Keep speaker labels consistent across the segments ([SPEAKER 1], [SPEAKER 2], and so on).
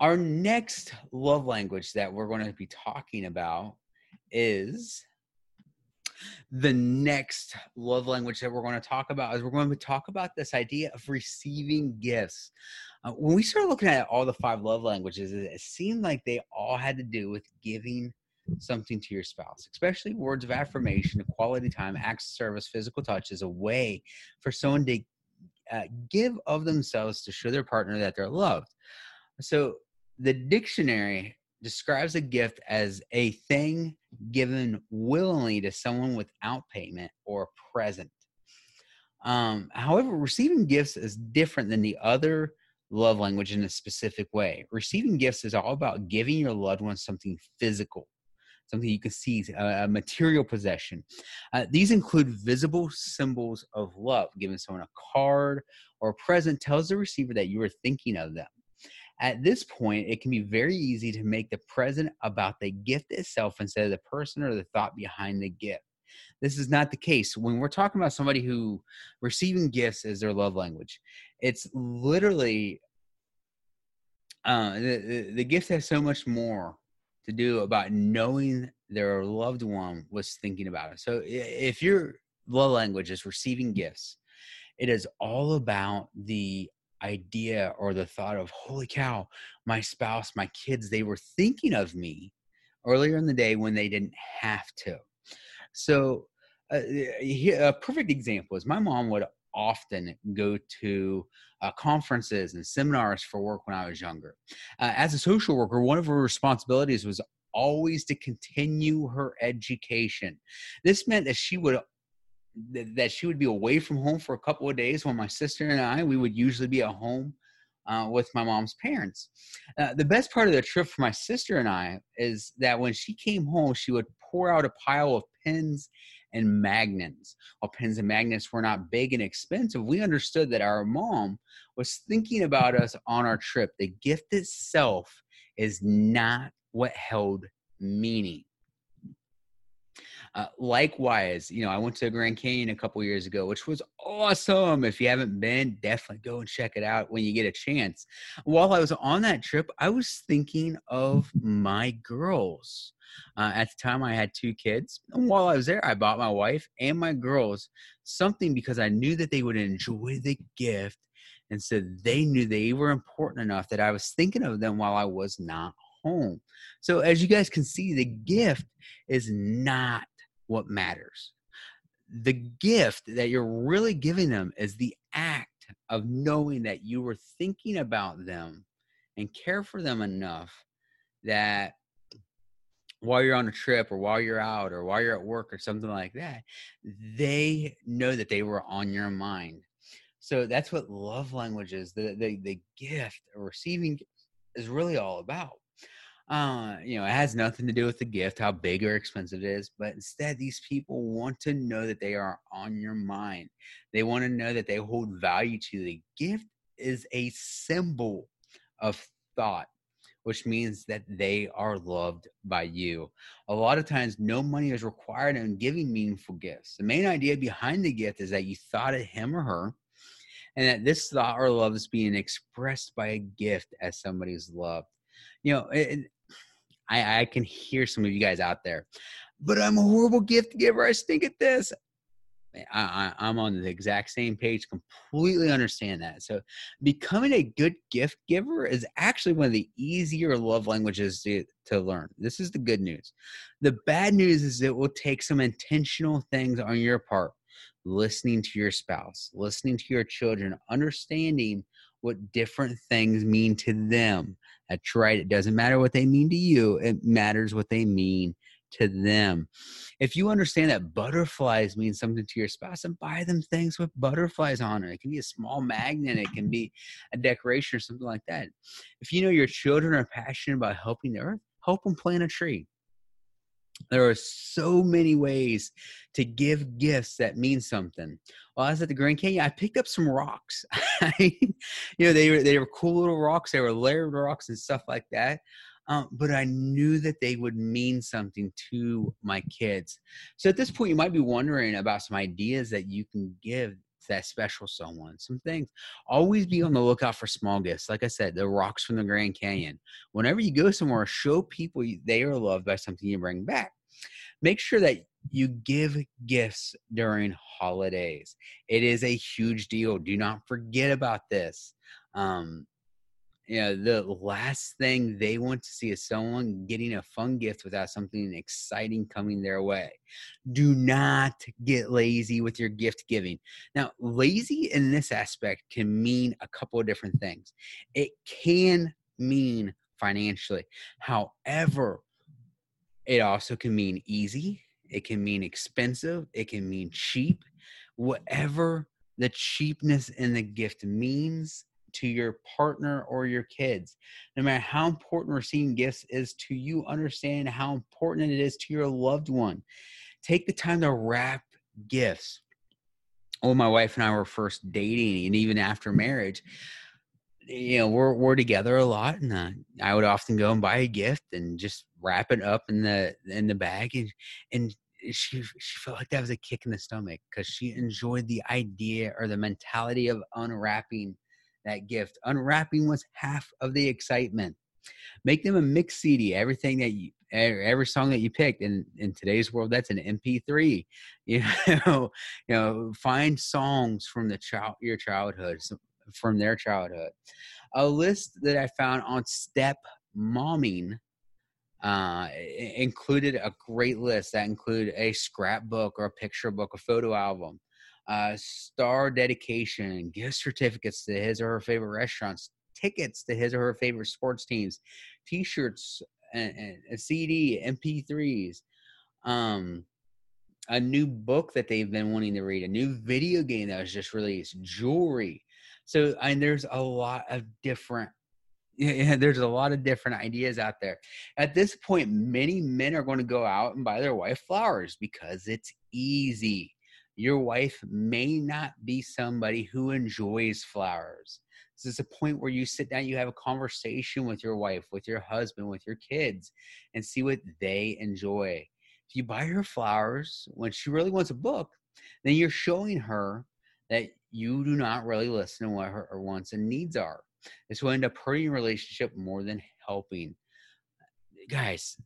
[SPEAKER 1] Our next love language that we're going to be talking about is the next love language that we're going to talk about is we're going to talk about this idea of receiving gifts. Uh, when we started looking at all the five love languages, it seemed like they all had to do with giving something to your spouse, especially words of affirmation, quality time, acts of service, physical touch is a way for someone to uh, give of themselves to show their partner that they're loved. So the dictionary describes a gift as a thing given willingly to someone without payment or present. Um, however, receiving gifts is different than the other love language in a specific way. Receiving gifts is all about giving your loved one something physical, something you can see, a material possession. Uh, these include visible symbols of love. Giving someone a card or a present tells the receiver that you are thinking of them. At this point, it can be very easy to make the present about the gift itself instead of the person or the thought behind the gift. This is not the case. When we're talking about somebody who receiving gifts as their love language, it's literally uh, the, the, the gift has so much more to do about knowing their loved one was thinking about it. So if your love language is receiving gifts, it is all about the idea or the thought of holy cow my spouse my kids they were thinking of me earlier in the day when they didn't have to. So uh, a perfect example is my mom would often go to uh, conferences and seminars for work when i was younger. Uh, as a social worker one of her responsibilities was always to continue her education. This meant that she would that she would be away from home for a couple of days while my sister and I, we would usually be at home uh, with my mom's parents. Uh, the best part of the trip for my sister and I is that when she came home, she would pour out a pile of pins and magnets. While pins and magnets were not big and expensive, we understood that our mom was thinking about us on our trip. The gift itself is not what held meaning. Uh, likewise, you know, I went to Grand Canyon a couple years ago, which was awesome. If you haven't been, definitely go and check it out when you get a chance. While I was on that trip, I was thinking of my girls. Uh, at the time, I had two kids. And while I was there, I bought my wife and my girls something because I knew that they would enjoy the gift. And so they knew they were important enough that I was thinking of them while I was not home. So, as you guys can see, the gift is not what matters. The gift that you're really giving them is the act of knowing that you were thinking about them and care for them enough that while you're on a trip or while you're out or while you're at work or something like that, they know that they were on your mind. So that's what love language is. The the, the gift of receiving is really all about. Uh, you know, it has nothing to do with the gift, how big or expensive it is, but instead, these people want to know that they are on your mind. They want to know that they hold value to you. The gift is a symbol of thought, which means that they are loved by you. A lot of times, no money is required in giving meaningful gifts. The main idea behind the gift is that you thought of him or her and that this thought or love is being expressed by a gift as somebody's loved. You know, it, I, I can hear some of you guys out there, but I'm a horrible gift giver. I stink at this. I, I, am on the exact same page, completely understand that. So, becoming a good gift giver is actually one of the easier love languages to, to learn. This is the good news. The bad news is it will take some intentional things on your part listening to your spouse, listening to your children, understanding what different things mean to them. That's right. It doesn't matter what they mean to you, it matters what they mean to them. If you understand that butterflies mean something to your spouse, and buy them things with butterflies on it. It can be a small magnet, it can be a decoration or something like that. If you know your children are passionate about helping the earth, help them plant a tree. There are so many ways to give gifts that mean something. While I was at the Grand Canyon, I picked up some rocks. you know, they were they were cool little rocks. They were layered rocks and stuff like that. Um, but I knew that they would mean something to my kids. So at this point, you might be wondering about some ideas that you can give that special someone. Some things. Always be on the lookout for small gifts. Like I said, the rocks from the Grand Canyon. Whenever you go somewhere, show people they are loved by something you bring back. Make sure that you give gifts during holidays. It is a huge deal. Do not forget about this. Um, you know, the last thing they want to see is someone getting a fun gift without something exciting coming their way. Do not get lazy with your gift giving. Now, lazy in this aspect can mean a couple of different things. It can mean financially. However, it also can mean easy, it can mean expensive, it can mean cheap. Whatever the cheapness in the gift means, to your partner or your kids. No matter how important receiving gifts is to you, understand how important it is to your loved one. Take the time to wrap gifts. When my wife and I were first dating, and even after marriage, you know, we're we're together a lot, and uh, I would often go and buy a gift and just wrap it up in the in the bag, and and she she felt like that was a kick in the stomach because she enjoyed the idea or the mentality of unwrapping that gift. Unwrapping was half of the excitement. Make them a mix CD. Everything that you, every song that you picked in in today's world, that's an MP3. You know, you know, find songs from the child your childhood, from their childhood. A list that I found on Step Momming uh, included a great list that included a scrapbook or a picture book, a photo album, uh, star dedication, gift certificates to his or her favorite restaurants, tickets to his or her favorite sports teams, T-shirts, and, and a CD, MP3s, um, a new book that they've been wanting to read, a new video game that was just released, jewelry. So, and there's a lot of different yeah, there's a lot of different ideas out there. At this point, many men are going to go out and buy their wife flowers because it's easy your wife may not be somebody who enjoys flowers. This is a point where you sit down, you have a conversation with your wife, with your husband, with your kids, and see what they enjoy. If you buy her flowers when she really wants a book, then you're showing her that you do not really listen to what her wants and needs are. This will end up hurting your relationship more than helping. Guys,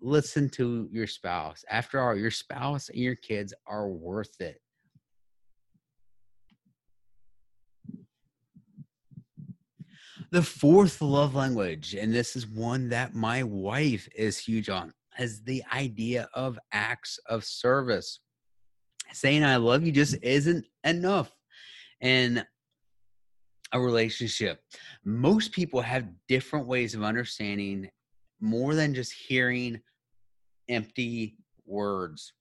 [SPEAKER 1] listen to your spouse. After all, your spouse and your kids are worth it. The fourth love language, and this is one that my wife is huge on, is the idea of acts of service. Saying I love you just isn't enough in a relationship. Most people have different ways of understanding more than just hearing empty words.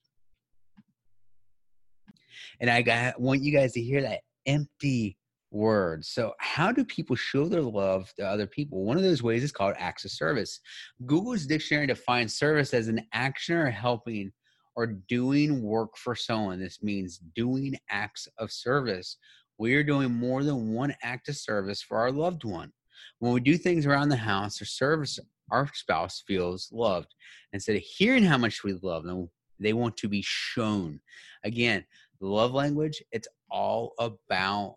[SPEAKER 1] And I got want you guys to hear that empty words. So, how do people show their love to other people? One of those ways is called acts of service. Google's dictionary defines service as an action or helping or doing work for someone. This means doing acts of service. We are doing more than one act of service for our loved one. When we do things around the house or service our spouse feels loved. Instead of hearing how much we love them, they want to be shown. Again, love language, it's all about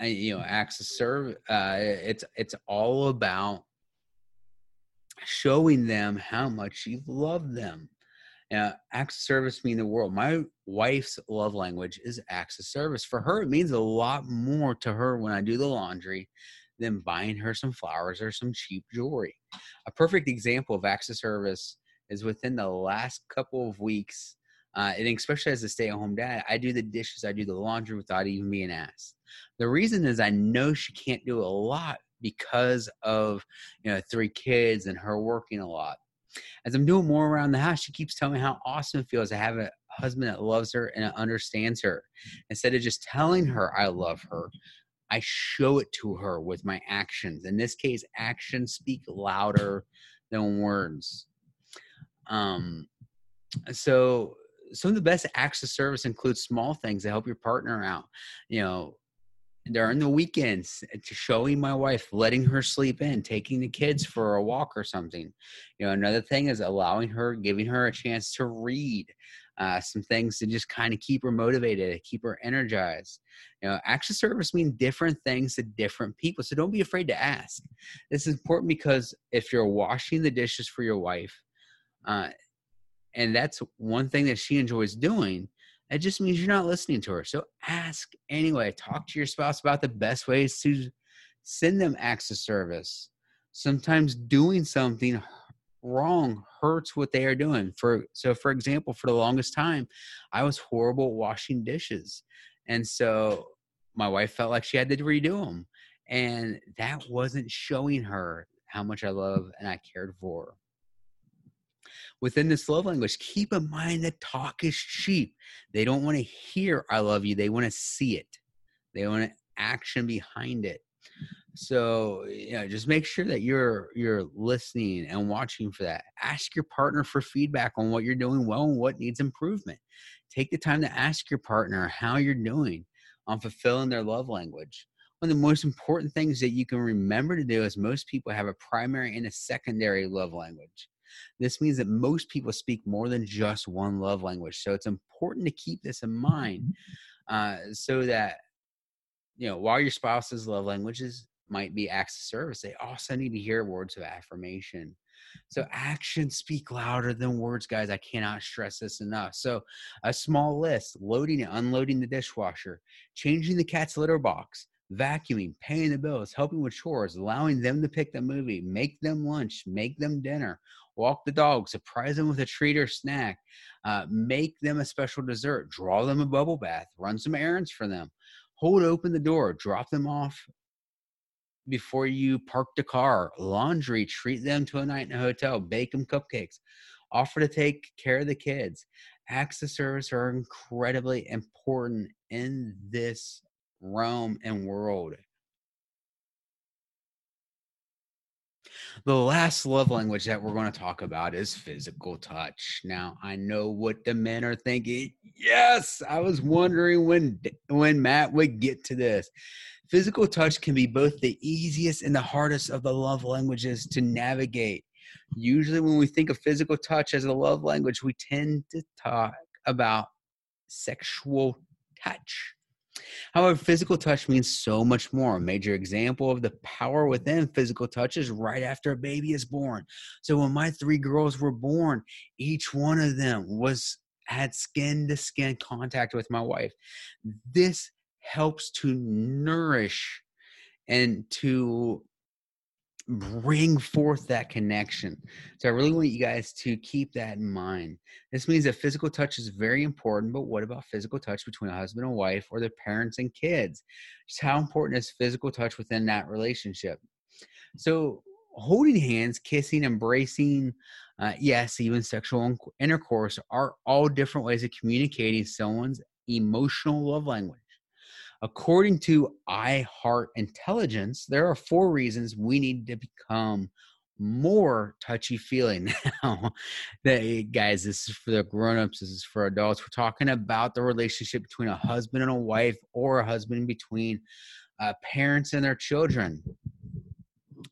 [SPEAKER 1] uh, you know acts of serve uh, it's it's all about showing them how much you love them uh, acts of service mean the world my wife's love language is acts of service for her it means a lot more to her when i do the laundry than buying her some flowers or some cheap jewelry. A perfect example of acts of service is within the last couple of weeks, uh, and especially as a stay at home dad, I do the dishes, I do the laundry without even being asked. The reason is I know she can't do a lot because of you know three kids and her working a lot. As I'm doing more around the house, she keeps telling me how awesome it feels to have a husband that loves her and understands her. Instead of just telling her I love her, I show it to her with my actions. In this case, actions speak louder than words. Um, so some of the best acts of service include small things to help your partner out. You know, during the weekends to showing my wife letting her sleep in taking the kids for a walk or something you know another thing is allowing her giving her a chance to read uh, some things to just kind of keep her motivated keep her energized you know acts of service mean different things to different people so don't be afraid to ask this is important because if you're washing the dishes for your wife uh, and that's one thing that she enjoys doing it just means you're not listening to her. So ask anyway. Talk to your spouse about the best ways to send them acts of service. Sometimes doing something wrong hurts what they are doing. For so, for example, for the longest time, I was horrible washing dishes, and so my wife felt like she had to redo them, and that wasn't showing her how much I love and I cared for her within this love language, keep in mind that talk is cheap. They don't want to hear I love you, they want to see it. They want action behind it. So, you know, just make sure that you're you're listening and watching for that. Ask your partner for feedback on what you're doing well and what needs improvement. Take the time to ask your partner how you're doing on fulfilling their love language. One of the most important things that you can remember to do is most people have a primary and a secondary love language. This means that most people speak more than just one love language. So it's important to keep this in mind uh, so that, you know, while your spouse's love languages might be acts of service, they also need to hear words of affirmation. So actions speak louder than words, guys. I cannot stress this enough. So a small list, loading and unloading the dishwasher, changing the cat's litter box, vacuuming, paying the bills, helping with chores, allowing them to pick the movie, make them lunch, make them dinner, walk the dog, surprise them with a treat or snack, uh, make them a special dessert, draw them a bubble bath, run some errands for them, hold open the door, drop them off before you park the car, laundry, treat them to a night in a hotel, bake them cupcakes, offer to take care of the kids. Acts of service are incredibly important in this realm and world. The last love language that we're going to talk about is physical touch. Now, I know what the men are thinking. Yes, I was wondering when when Matt would get to this. Physical touch can be both the easiest and the hardest of the love languages to navigate. Usually when we think of physical touch as a love language, we tend to talk about sexual touch. However, physical touch means so much more. A major example of the power within physical touch is right after a baby is born. So when my three girls were born, each one of them was had skin to skin contact with my wife. This helps to nourish and to bring forth that connection. So I really want you guys to keep that in mind. This means that physical touch is very important, but what about physical touch between a husband and wife or their parents and kids? Just how important is physical touch within that relationship? So holding hands, kissing, embracing, uh, yes, even sexual intercourse are all different ways of communicating someone's emotional love language. According to iHeart Intelligence, there are four reasons we need to become more touchy feeling now. that, guys, this is for the grown-ups, this is for adults. We're talking about the relationship between a husband and a wife or a husband between uh, parents and their children.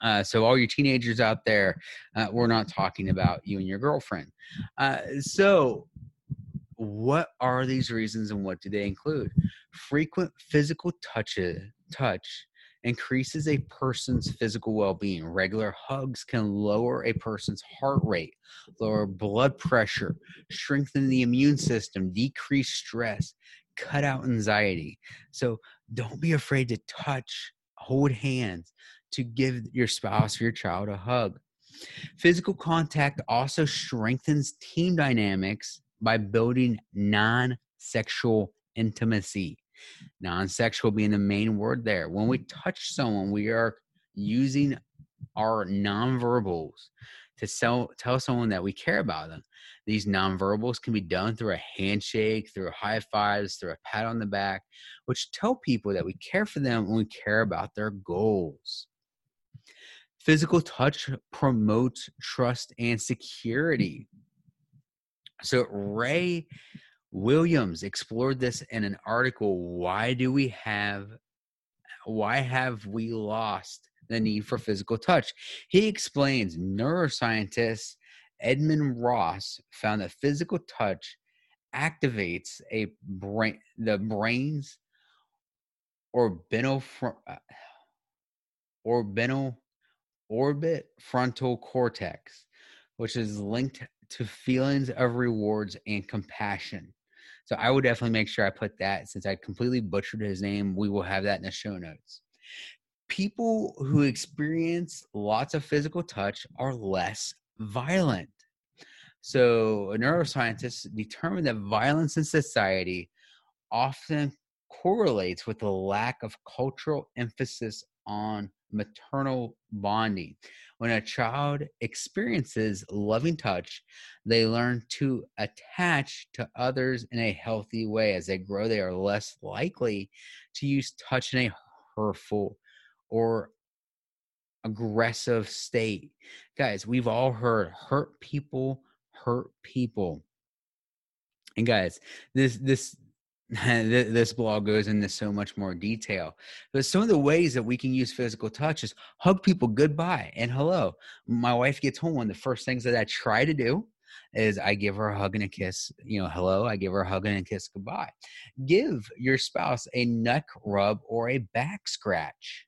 [SPEAKER 1] Uh, so all your teenagers out there, uh, we're not talking about you and your girlfriend. Uh, so what are these reasons and what do they include? Frequent physical touch, touch increases a person's physical well-being. Regular hugs can lower a person's heart rate, lower blood pressure, strengthen the immune system, decrease stress, cut out anxiety. So don't be afraid to touch, hold hands, to give your spouse or your child a hug. Physical contact also strengthens team dynamics by building non sexual intimacy. Non sexual being the main word there. When we touch someone, we are using our nonverbals to sell, tell someone that we care about them. These nonverbals can be done through a handshake, through high fives, through a pat on the back, which tell people that we care for them and we care about their goals. Physical touch promotes trust and security. So, Ray Williams explored this in an article Why Do We Have why have we lost the need for physical touch? He explains neuroscientist Edmund Ross found that physical touch activates a brain the brain's orbital orbital orbit frontal cortex which is linked to feelings of rewards and compassion so I would definitely make sure I put that since I completely butchered his name. We will have that in the show notes. People who experience lots of physical touch are less violent. So, neuroscientists determined that violence in society often correlates with the lack of cultural emphasis on maternal bonding. When a child experiences loving touch, they learn to attach to others in a healthy way. As they grow, they are less likely to use touch in a hurtful or aggressive state. Guys, we've all heard hurt people hurt people. And guys, this this this blog goes into so much more detail. But some of the ways that we can use physical touch is hug people goodbye and hello. My wife gets home, one of the first things that I try to do is I give her a hug and a kiss, you know, hello. I give her a hug and a kiss goodbye. Give your spouse a neck rub or a back scratch.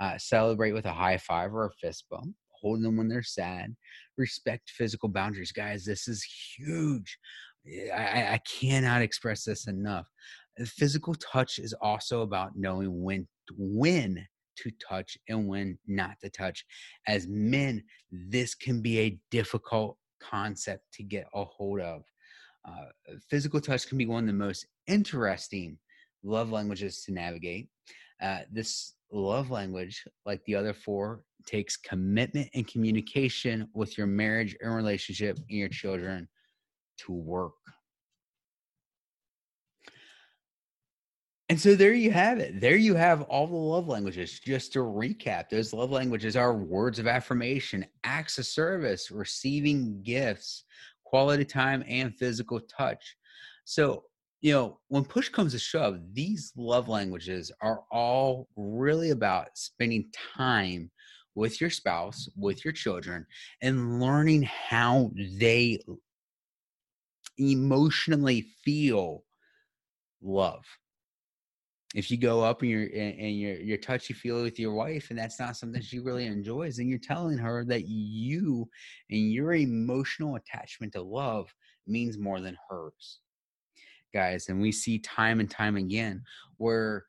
[SPEAKER 1] Uh, celebrate with a high five or a fist bump. Hold them when they're sad. Respect physical boundaries. Guys, this is huge. I, I cannot express this enough. Physical touch is also about knowing when when to touch and when not to touch. As men, this can be a difficult concept to get a hold of. Uh, physical touch can be one of the most interesting love languages to navigate. Uh, this love language, like the other four, takes commitment and communication with your marriage and relationship and your children to work. And so there you have it. There you have all the love languages. Just to recap, those love languages are words of affirmation, acts of service, receiving gifts, quality time, and physical touch. So, you know, when push comes to shove, these love languages are all really about spending time with your spouse, with your children, and learning how they emotionally feel love. If you go up and you're and you're you're touchy feely with your wife and that's not something she really enjoys then you're telling her that you and your emotional attachment to love means more than hers. Guys and we see time and time again where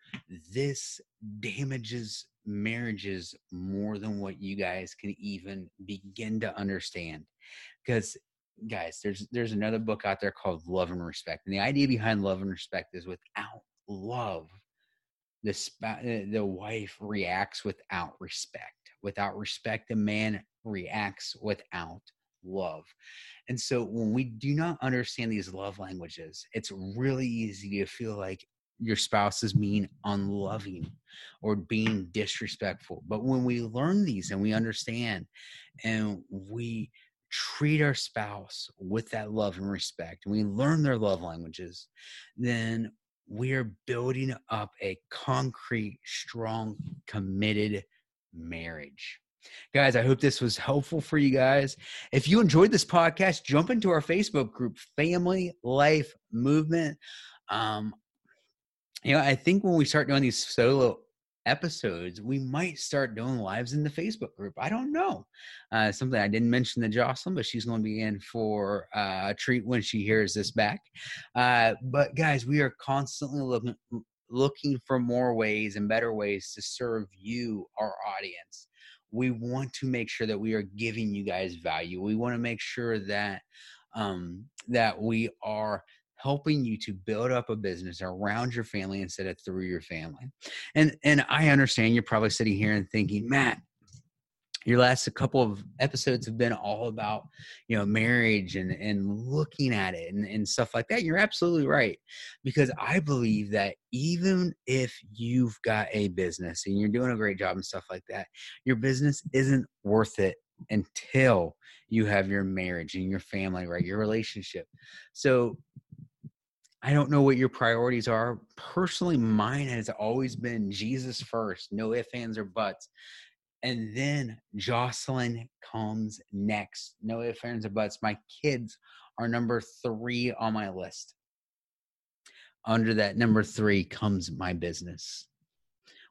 [SPEAKER 1] this damages marriages more than what you guys can even begin to understand. Because guys, there's there's another book out there called Love and Respect, and the idea behind love and respect is without love, the sp- eh, the wife reacts without respect. Without respect, the man reacts without love. And so when we do not understand these love languages, it's really easy to feel like your spouse is being unloving or being disrespectful. But when we learn these and we understand and we treat our spouse with that love and respect, and we learn their love languages, then we are building up a concrete, strong, committed marriage. Guys, I hope this was helpful for you guys. If you enjoyed this podcast, jump into our Facebook group, Family Life Movement. Um, you know, I think when we start doing these solo episodes, we might start doing lives in the Facebook group. I don't know. Uh, something I didn't mention to Jocelyn, but she's going to be in for uh, a treat when she hears this back. Uh, but guys, we are constantly looking looking for more ways and better ways to serve you, our audience. We want to make sure that we are giving you guys value. We want to make sure that um, that we are helping you to build up a business around your family instead of through your family. And and I understand you're probably sitting here and thinking, Matt, your last couple of episodes have been all about you know marriage and and looking at it and, and stuff like that you're absolutely right because i believe that even if you've got a business and you're doing a great job and stuff like that your business isn't worth it until you have your marriage and your family right your relationship so I don't know what your priorities are. Personally, mine has always been Jesus first, no ifs, ands, or buts. And then Jocelyn comes next. No ifs, ands, or buts. My kids are number three on my list. Under that number three comes my business.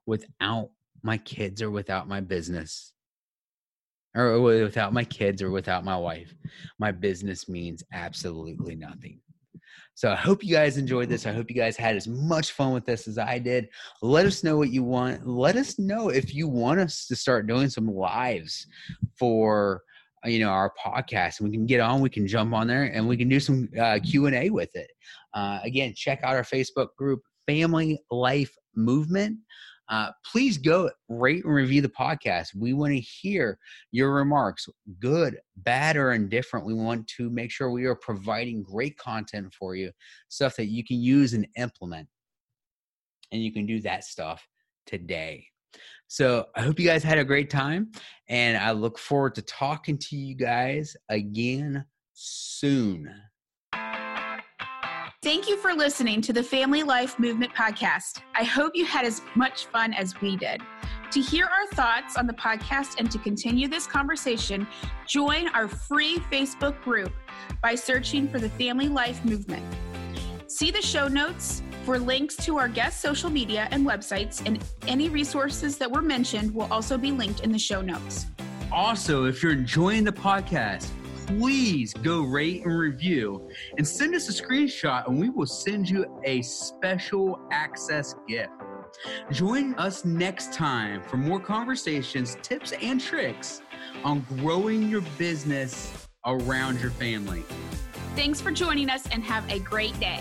[SPEAKER 1] Without my kids or without my business, or without my kids or without my wife, my business means absolutely nothing. So I hope you guys enjoyed this. I hope you guys had as much fun with this as I did. Let us know what you want. Let us know if you want us to start doing some lives for uh, you know our podcast and we can get on we can jump on there and we can do some uh, q&a with it uh, again check out our facebook group family life movement uh, please go rate and review the podcast. We want to hear your remarks, good, bad, or indifferent. We want to make sure we are providing great content for you, stuff that you can use and implement. And you can do that stuff today. So I hope you guys had a great time, and I look forward to talking to you guys again soon.
[SPEAKER 2] Thank you for listening to the Family Life Movement podcast. I hope you had as much fun as we did. To hear our thoughts on the podcast and to continue this conversation, join our free Facebook group by searching for the Family Life Movement. See the show notes for links to our guest social media and websites, and any resources that were mentioned will also be linked in the show notes.
[SPEAKER 1] Also, if you're enjoying the podcast, please go rate and review and send us a screenshot and we will send you a special access gift. Join us next time for more conversations, tips, and tricks on growing your business around your family.
[SPEAKER 2] Thanks for joining us and have a great day.